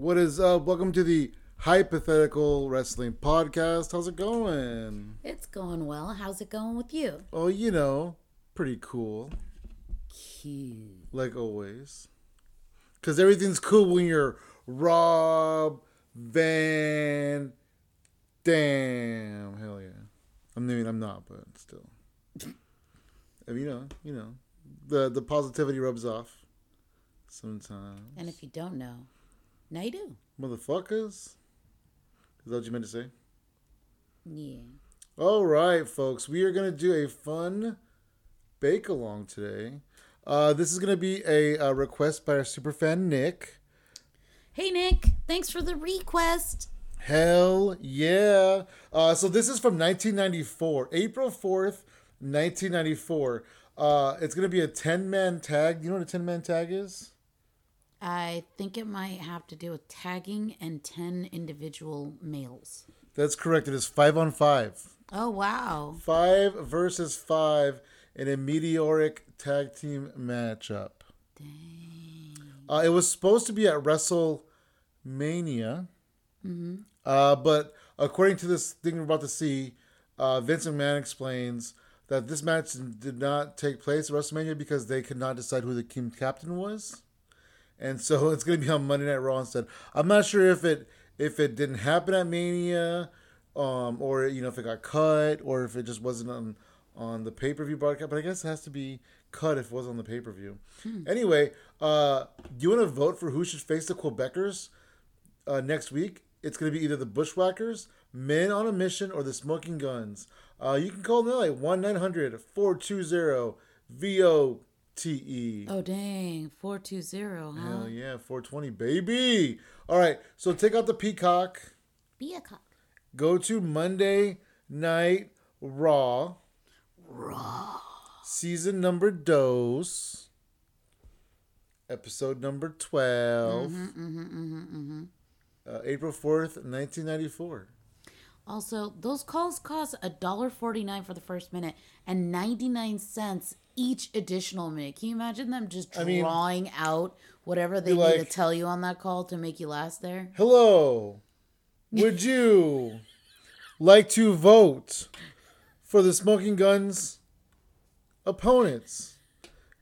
What is up? Welcome to the Hypothetical Wrestling Podcast. How's it going? It's going well. How's it going with you? Oh, you know, pretty cool, Cute. like always. Because everything's cool when you're Rob Van Dam. Hell yeah. I mean, I'm not, but still. I mean, you know, you know, the the positivity rubs off sometimes. And if you don't know, now you do. Motherfuckers. Is that what you meant to say? Yeah. All right, folks. We are going to do a fun bake along today. Uh, this is going to be a, uh request by our super fan Nick. Hey, Nick. Thanks for the request. Hell yeah. Uh, so this is from 1994, April 4th, 1994. Uh, it's going to be a 10 man tag. You know what a 10 man tag is? I think it might have to do with tagging and 10 individual males. That's correct. It is five on five. Oh, wow. Five versus five in a meteoric tag team matchup. Uh, it was supposed to be at WrestleMania, uh, but according to this thing we're about to see, uh, Vince McMahon explains that this match did not take place at WrestleMania because they could not decide who the team captain was, and so it's going to be on Monday Night Raw instead. I'm not sure if it if it didn't happen at Mania, um, or you know if it got cut, or if it just wasn't on on the pay per view broadcast. But I guess it has to be cut if it was on the pay per view. Anyway, uh, do you want to vote for who should face the Quebecers uh, next week? It's going to be either the Bushwhackers, Men on a Mission, or the Smoking Guns. Uh, you can call them like 1 900 420 VOTE. Oh, dang. 420, huh? Hell yeah, 420, baby. All right, so take out the Peacock. Be a cock. Go to Monday Night Raw. Raw. Season number dose. Episode number 12. Mm-hmm, mm-hmm, mm-hmm, uh, April 4th, 1994. Also, those calls cost $1.49 for the first minute and 99 cents each additional minute. Can you imagine them just I mean, drawing out whatever they need to tell you on that call to make you last there? Hello. Would you like to vote for the Smoking Guns opponents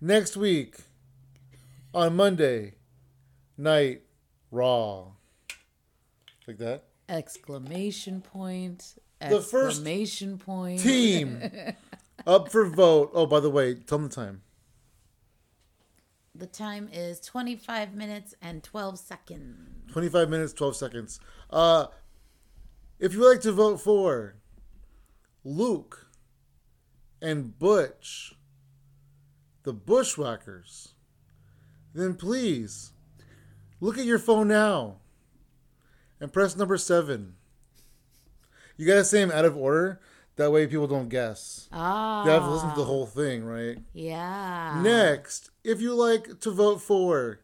next week on Monday Night Raw? Like that? Exclamation point. The first Exclamation point. Team up for vote. Oh, by the way, tell them the time. The time is 25 minutes and 12 seconds. 25 minutes, 12 seconds. Uh, if you would like to vote for Luke and Butch, the Bushwhackers, then please look at your phone now and press number seven. You gotta say them out of order. That way people don't guess. Ah. You have to listen to the whole thing, right? Yeah. Next, if you like to vote for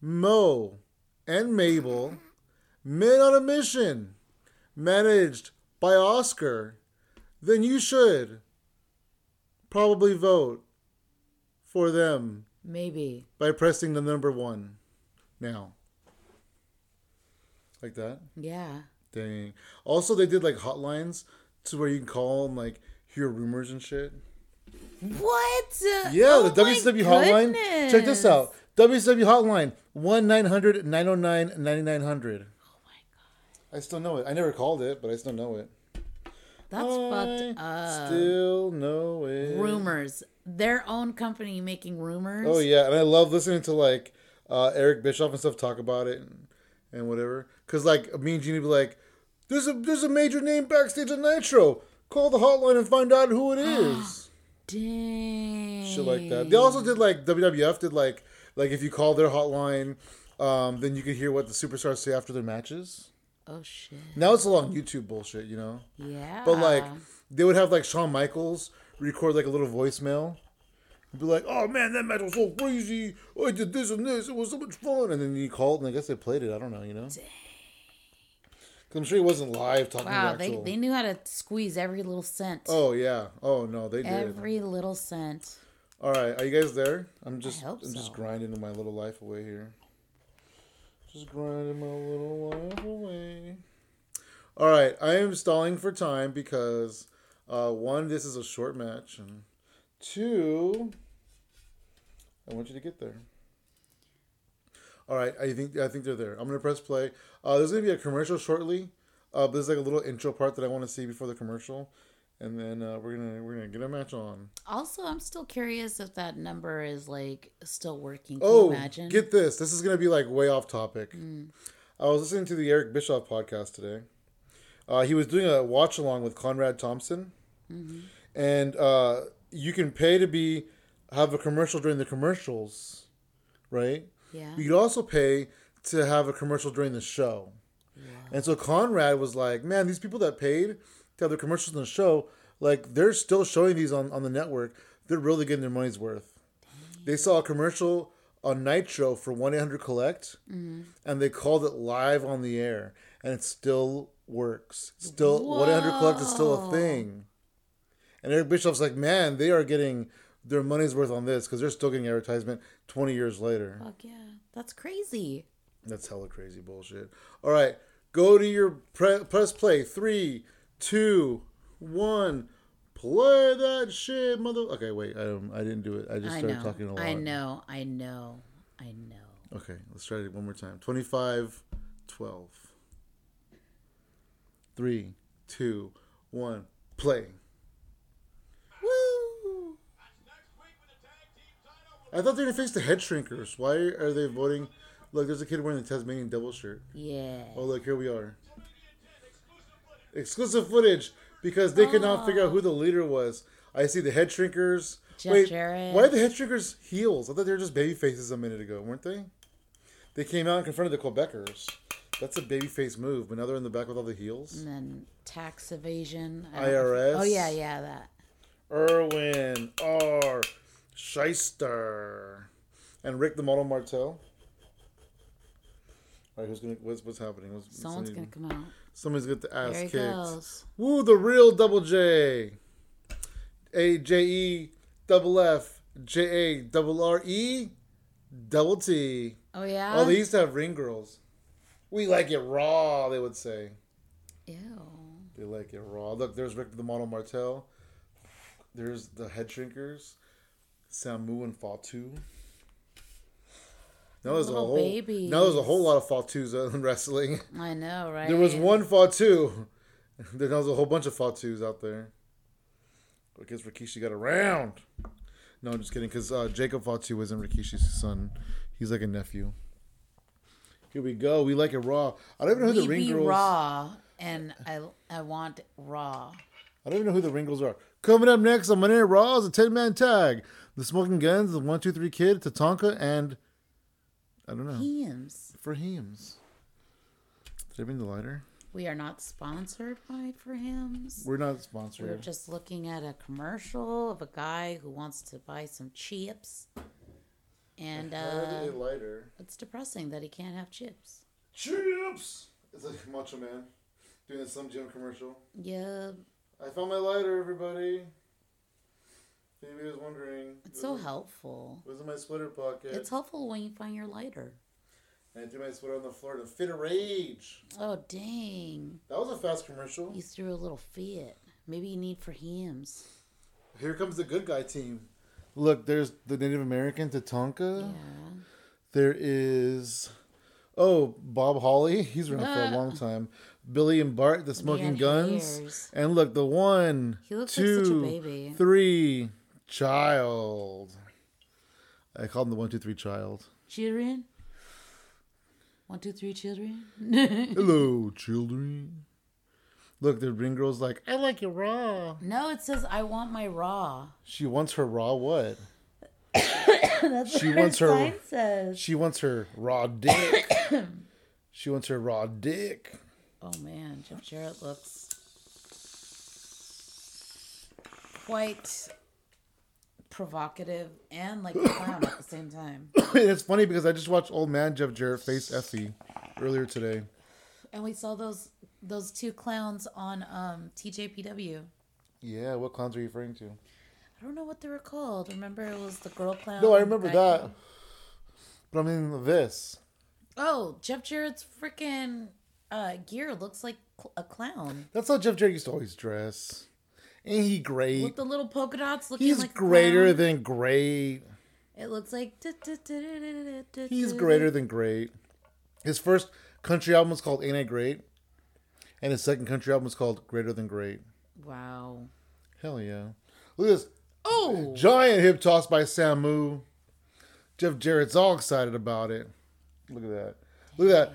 Mo and Mabel, Men on a Mission, managed by Oscar, then you should probably vote for them Maybe. by pressing the number one now. Like that? Yeah. Dang. Also, they did like hotlines to where you can call and like hear rumors and shit. What? Yeah, Oh the WCW hotline. Check this out. WCW hotline 1 900 909 9900. Oh my god. I still know it. I never called it, but I still know it. That's fucked I up. Still know it. rumors. Their own company making rumors. Oh yeah, and I love listening to like uh, Eric Bischoff and stuff talk about it and, and whatever. Cause like me and Jeannie be like, "There's a there's a major name backstage at Nitro. Call the hotline and find out who it is." Dang. Shit like that. They also did like WWF did like like if you call their hotline, um, then you could hear what the superstars say after their matches. Oh shit. Now it's a long YouTube bullshit, you know. Yeah. But like they would have like Shawn Michaels record like a little voicemail. and Be like, oh man, that match was so crazy. I did this and this. It was so much fun. And then you called, and I guess they played it. I don't know, you know. Cause I'm sure he wasn't live talking wow, about they, actual. they knew how to squeeze every little cent. Oh yeah. Oh no, they did. every little cent. All right, are you guys there? I'm just I'm just grinding my little life away here. Just grinding my little life away. All right, I am stalling for time because uh, one, this is a short match, and two, I want you to get there. All right, I think I think they're there. I'm gonna press play. Uh, there's gonna be a commercial shortly. Uh, but there's like a little intro part that I want to see before the commercial, and then uh, we're gonna we're gonna get a match on. Also, I'm still curious if that number is like still working. Can Oh, imagine? get this! This is gonna be like way off topic. I was listening to the Eric Bischoff podcast today. Uh, he was doing a watch along with Conrad Thompson, and uh, you can pay to be have a commercial during the commercials, right? Yeah. You could also pay to have a commercial during the show. And so Conrad was like, man, these people that paid to have their commercials in the show, like they're still showing these on, on the network. They're really getting their money's worth. They saw a commercial on Nitro for 1 800 Collect, mm-hmm. and they called it live on the air, and it still works. Still, 1 800 Collect is still a thing. And Eric Bischoff's like, man, they are getting their money's worth on this because they're still getting advertisement 20 years later. Fuck yeah, that's crazy. That's hella crazy bullshit. All right, go to your pre- press play. Three, two, one. Play that shit, mother. Okay, wait. I um, I didn't do it. I just I started know. talking a lot. I know. I know. I know. Okay, let's try it one more time. 25, 12. Three, two, one. Play. Woo! I thought they were gonna fix the head shrinkers. Why are they voting? Look, there's a kid wearing the Tasmanian devil shirt. Yeah. Oh, look, here we are. Exclusive footage because they could not figure out who the oh. leader was. I see the head shrinkers. Jeff Wait, Jarrett. why are the head shrinkers heels? I thought they were just baby faces a minute ago, weren't they? They came out and confronted the Quebecers. That's a baby face move, but now they're in the back with all the heels. And then tax evasion. I don't know if- IRS. Oh yeah, yeah, that. Irwin R. Schyster and Rick the Model Martel. All right, who's gonna? What's what's happening? What's, Someone's gonna come out. Somebody's got the ass There kicked. goes. Woo, the real double J. A J E double F J A double R E double T. Oh yeah. Oh, they used to have ring girls. We like it raw, they would say. Ew. They like it raw. Look, there's Rick the Model Martel. There's the head shrinkers. Samu and Fatu. Now there's a whole babies. now there's a whole lot of Fatus in wrestling. I know, right? There was one Fatu. There was a whole bunch of Fatus out there. I guess Rikishi got around. No, I'm just kidding. Because uh, Jacob Fatu wasn't Rikishi's son. He's like a nephew. Here we go. We like it raw. I don't even know who We the ring be girls. raw, and I I want raw. I don't even know who the ring girls are. Coming up next on Monday Raw is a ten man tag. The Smoking Guns, the One Two Three Kid, Tatanka, and I don't know Hymns. for Heems. Did I bring the lighter? We are not sponsored by for Hims. We're not sponsored. We're just looking at a commercial of a guy who wants to buy some chips. And uh, lighter. it's depressing that he can't have chips. Chips. It's like Macho Man doing a Slim Jim commercial. Yeah, I found my lighter, everybody. Anybody was wondering, it's so was- helpful. It was in my sweater pocket. It's helpful when you find your lighter. and I threw my sweater on the floor to fit a rage. Oh, dang. That was a fast commercial. You threw a little fit. Maybe you need for Hims. Here comes the good guy team. Look, there's the Native American Tatanka. Yeah. There is, oh, Bob Holly. He's around for a long time. Billy and Bart, the Smoking Guns. And look, the one, He looks like two, such a baby. three, child. I call him the one, two, three child. Children? One, two, three children? Hello, children. Look, the ring girl's like, I like it raw. no, it says I want my raw. She wants her raw what? That's She what wants her her- sign says. She wants her raw dick. she wants her raw dick. Oh man, Jeff Jarrett looks quite provocative and like clown at the same time. it's funny because I just watched old man Jeff Jarrett face Effy earlier today. And we saw those those two clowns on um TJPW. Yeah, what clowns are you referring to? I don't know what they were called. Remember, it was the girl clown. No, I remember that. clown? But I mean this. Oh, Jeff Jarrett's freaking uh, gear looks like cl- a clown That's how Jeff Jarrett used to always dress. Ain't he great? with the little polka dots. Looking He's like greater than great. It looks like. He's greater than great. His first country album was called Ain't I Great? And his second country album was called Greater Than Great. Wow. Hell yeah. Look at this Oh, giant hip toss by Samu. Jeff Jarrett's all excited about it. Look at that. Look at that.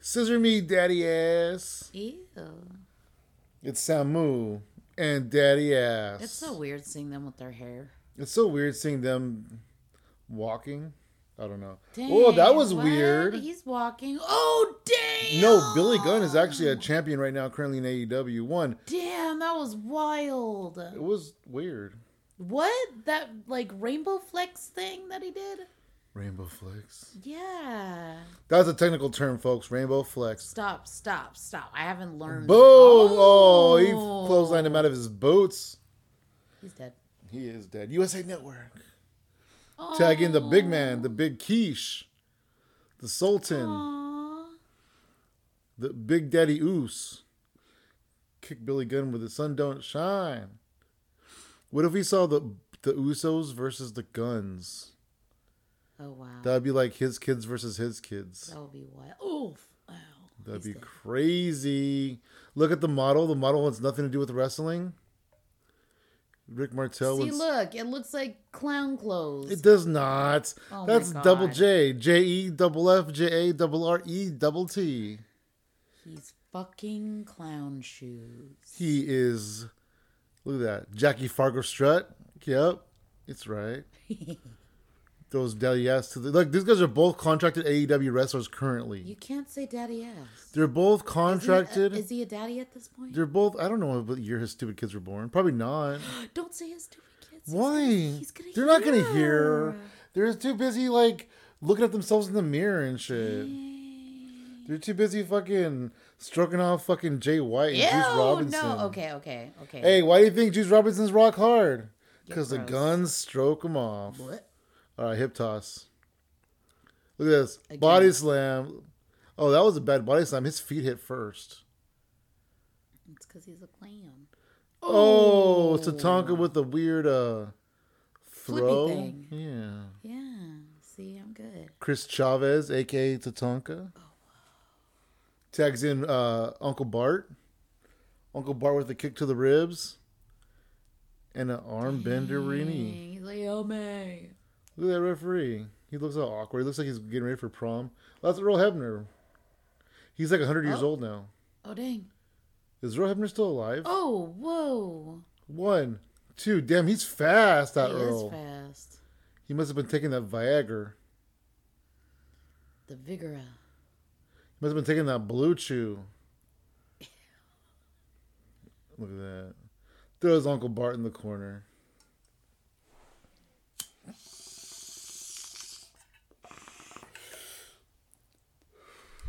Scissor me, daddy ass. ew. It's Samu and daddy ass. It's so weird seeing them with their hair. It's so weird seeing them walking. I don't know. oh, that was what? weird. He's walking. Oh, damn. No, Billy Gunn is actually a champion right now, currently in AEW. One, Damn, that was wild. it was weird. What? That, like, rainbow flex thing that he did? Rainbow flex. Yeah. That's a technical term, folks. Rainbow flex. Stop, stop, stop. I haven't learned. Boom! Oh, he oh. clotheslined him out of his boots. He's dead. He is dead. USA Network. Tagging the big man, the oh. big quiche, the Sultan, Aww. the Big Daddy Oos. Kick Billy Gunn with the sun don't shine. What if we saw the the Usos versus the Guns? Oh, wow. That'd be like his kids versus his kids. That would be wild. Oof. Wow. That'd He's be dead. crazy. Look at the model. The model has nothing to do with wrestling. Rick Martel See, look. It looks like clown clothes. It does not. Oh my That's double. J. J E double F J A double R E double T. He's fucking clown shoes. He is. Look at that. Jackie Fargo strut. Yep. It's right. Those daddy ass to the. Look, these guys are both contracted AEW wrestlers currently. You can't say daddy ass. They're both Is he a- uh, contracted. Is he a daddy at this point? They're both. I don't know what year his stupid kids were born. Probably not. Don't say his stupid kids. He's Why? gonna- He's gonna They're not gonna hear. They're too busy like looking at themselves in the mirror and shit. They're too busy fucking stroking off fucking Jay White and Ew, Juice Robinson. no. Okay, okay, okay. Hey, why do you think Juice Robinson's rock hard? Because the guns stroke him off. What? All right, hip toss. Look at this body slam. Oh, that was a bad body slam. His feet hit first. It's because he's a clam. Oh, Tatanka with the weird uh Flippy throw. thing. Yeah. Yeah. See, I'm good. Chris Chavis, aka Tatanka. Tags in uh, Uncle Bart. Uncle Bart with a kick to the ribs. And an arm bender knee. Dang, He's like, oh man. Look at that referee. He looks all awkward. He looks like he's getting ready for prom. That's Earl Hebner. He's like 100 years Oh. old now. Oh dang. Is Earl Hebner still alive? Oh whoa. One, two. Damn, he's fast, that he Earl. is fast. He must have been taking that Viagra. The Vigora. He must have been taking that Blue Chew. Look at that. There's Uncle Bart in the corner.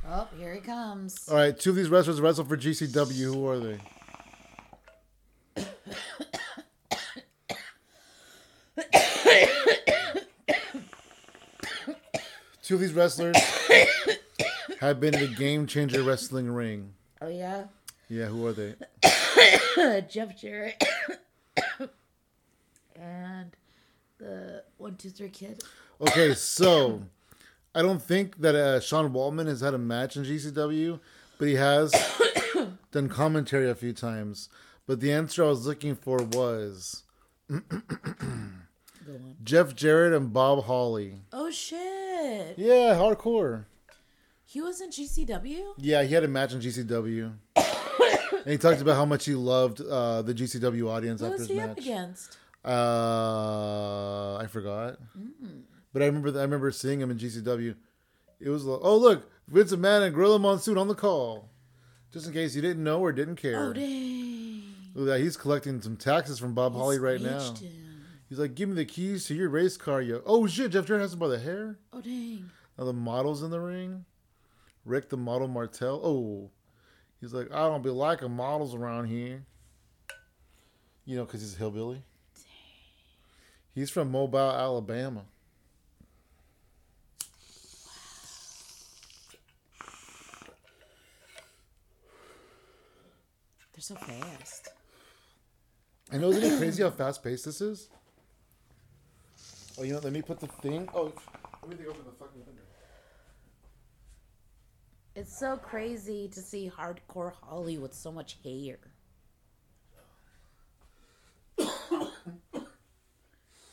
Oh, here he comes. All right, two of these wrestlers wrestle for GCW. Who are they? two of these wrestlers have been in the Game Changer Wrestling ring. Oh yeah. Yeah, who are they? Jeff Jarrett. and the one two three kid. Okay, so I don't think that uh, Sean Waltman has had a match in GCW, but he has done commentary a few times. But the answer I was looking for was Jeff Jarrett and Bob Holly. Oh shit. Yeah, hardcore. He was in GCW? Yeah, he had a match in GCW. and he talked about how much he loved uh, the GCW audience Who after was his he up match. against? Uh, I forgot. Mm. But I remember I remember seeing him in GCW. It was like, oh look, Vince McMahon and Gorilla Monsoon on the call, just in case you didn't know or didn't care. Oh dang. Look at that, he's collecting some taxes from Bob Holly right now. Him. He's like, give me the keys to your race car, yo. Oh shit, Jeff Jarrett has him by the hair. Oh dang. Now the model's in the ring. Rick the model Martel. Oh, he's like, I don't be liking models around here. You know, because he's a hillbilly. He's from Mobile, Alabama. So fast. I know, isn't it crazy how fast paced this is? Oh, you know, let me put the thing. Oh, let me think open the fucking window. It's so crazy to see hardcore Holly with so much hair.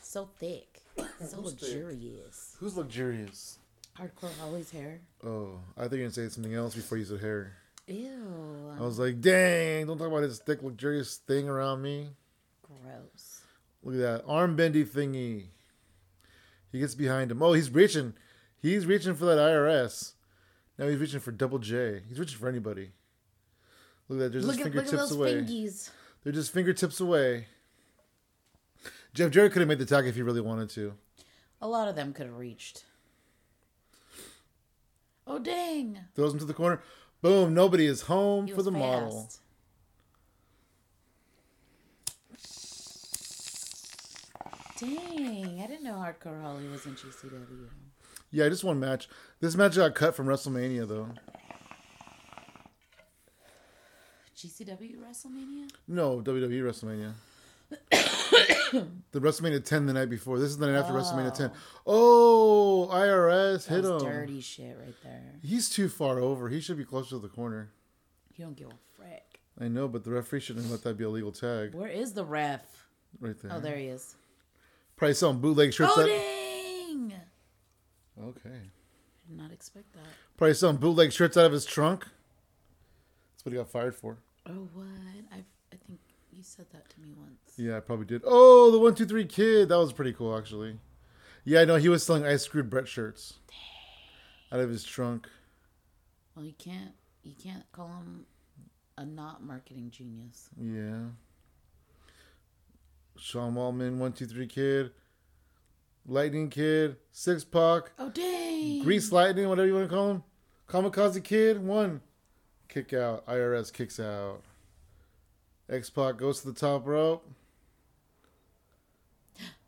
so thick, so Who's thick? luxurious. Who's luxurious? Hardcore Holly's hair. Oh, I think you're gonna say something else before you said hair. Ew, I was like, dang, don't talk about this thick, luxurious thing around me. gross. Look at that arm bendy thingy. He gets behind him. Oh, he's reaching. He's reaching for that IRS. Now he's reaching for double J. He's reaching for anybody. Look at that. They're just Look look at fingertips those away. fingies. They're just fingertips away. Jeff Jarrett could have made the tag if he really wanted to. A lot of them could have reached. Oh dang! Throws him to the corner. Boom. Nobody is home for the model. Dang, I didn't know Hardcore Holly was in GCW. Yeah, just one match. This match got cut from WrestleMania though. GCW WrestleMania? No, WWE WrestleMania. the WrestleMania 10 the night before. This is the night after WrestleMania 10. Oh, oh IRS That hit him. dirty shit right there. He's too far over. He should be closer to the corner. You don't give a frick. I know, but the referee shouldn't let that be a legal tag Where is the ref? right there. Oh, there he is. Probably selling bootleg shirts. Oh, That... dang! Okay. Did not expect that. Probably selling bootleg shirts out of his trunk. That's what he got fired for. Oh, what? I I think you said that to me once. Yeah, I probably did. Oh, the one two three kid. That was pretty cool, actually. Yeah, I know he was selling ice screwed Bret shirts out of his trunk. Well, you can't you can't call him a not marketing genius. Yeah. Sean Waltman, one two three kid, Lightning Kid, Six Pac, Oh, dang! Grease Lightning, whatever you want to call him, Kamikaze Kid, one, kick out. IRS kicks out. X Pac goes to the top rope.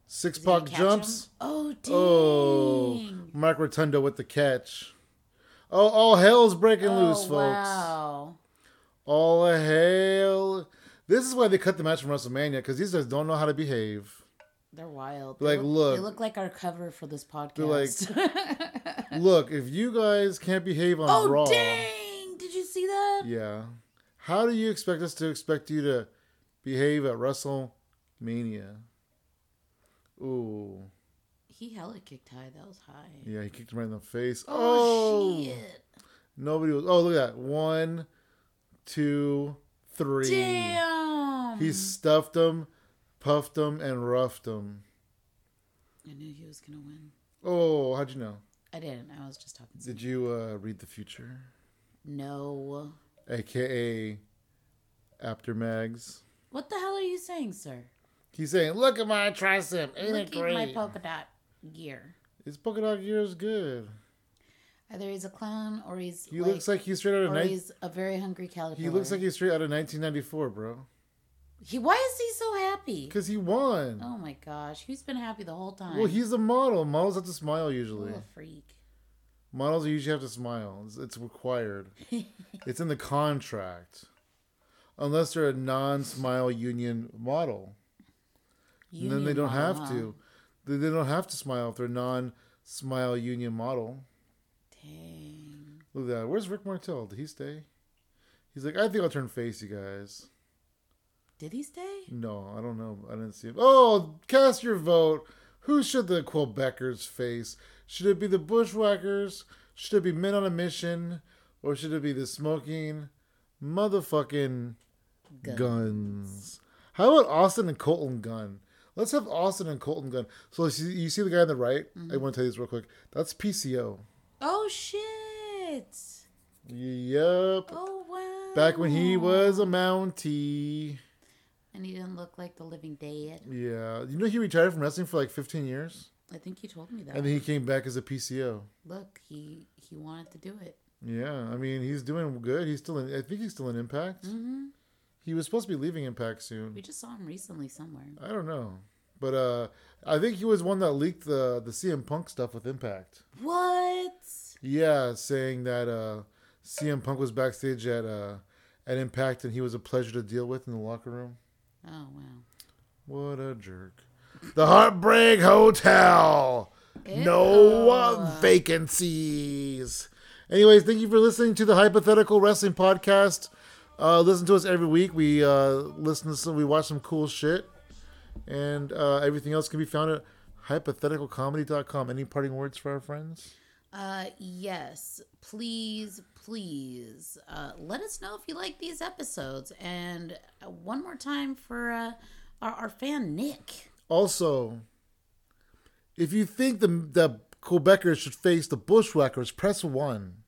Six Pac jumps. him? Oh, oh dang! Oh, Mark Rotundo with the catch. Oh, all hell's breaking Oh, loose, folks. wow. All hell. This is why they cut the match from WrestleMania because these guys don't know how to behave. They're wild. Like, they look. They look like our cover for this podcast. They're like, Look, if you guys can't behave on oh, Raw, Oh, dang! Did you see that? yeah, how do you expect us to expect you to behave at WrestleMania? Ooh, He hella kicked high. That was high. yeah, he kicked him right in the face. Oh, Oh, shit! nobody was. Oh, look at that. One, two, three. Damn! He stuffed him, puffed him, and roughed him. I knew he was gonna win. Oh, how'd you know? I didn't. I was just talking. Did you uh, read the future? No. AKA After Mags. What the hell are you saying, sir? He's saying, "Look at my tricep, ain't Look it at great?" my polka dot gear. His polka dot gear is good. Either he's a clown or he's He looks like he's straight out of or ni- he's a very hungry caterpillar. He looks like he's straight out of 1994, bro. he. Why is he so happy? Because he won. Oh my gosh, he's been happy the whole time. Well, he's a model. Models have to smile What usually. a freak. Models usually have to smile. It's, it's required. it's in the contract. Unless they're a non-smile union model. And then they don't model, have to. They, they don't have to smile if they're non-smile union model. Dang. Look at that. Where's Rick Martel? Did he stay? He's like, I think I'll turn face, you guys. Did he stay? No, I don't know. I didn't see him. Oh, cast your vote. Who should the Quebecers face? Should it be the Bushwhackers? Should it be Men on a Mission? Or should it be the smoking motherfucking Guns. guns? How about Austin and Colton Gunn? Let's have Austin and Colton Gunn. So you see, the guy on the right? I mm-hmm. want to tell you this real quick. That's PCO. Oh shit. Yep. Oh wow. Back when he was a Mountie. And he didn't look like the living dead. Yeah. You know he retired from wrestling for like 15 years? I think you told me that. And then he came back as a PCO. Look, he he wanted to do it. Yeah, I mean he's doing good. He's still in. I think he's still in Impact. hmm He was supposed to be leaving Impact soon. We just saw him recently somewhere. I don't know, but uh, I think he was one that leaked the the CM Punk stuff with Impact. What? Yeah, saying that uh, CM Punk was backstage at uh, at Impact, and he was a pleasure to deal with in the locker room. Oh wow. What a jerk. The Heartbreak Hotel. No uh, vacancies. Anyways, thank you for listening to the Hypothetical Wrestling Podcast. Uh, listen to us every week. We uh, listen to some, we watch some cool shit, and uh, everything else can be found at hypotheticalcomedy.com. Any parting words for our friends? Uh, yes, please, please, uh, let us know if you like these episodes. And one more time for uh, our, our fan Nick. Also, if you think the the Quebecers should face the Bushwhackers, press one.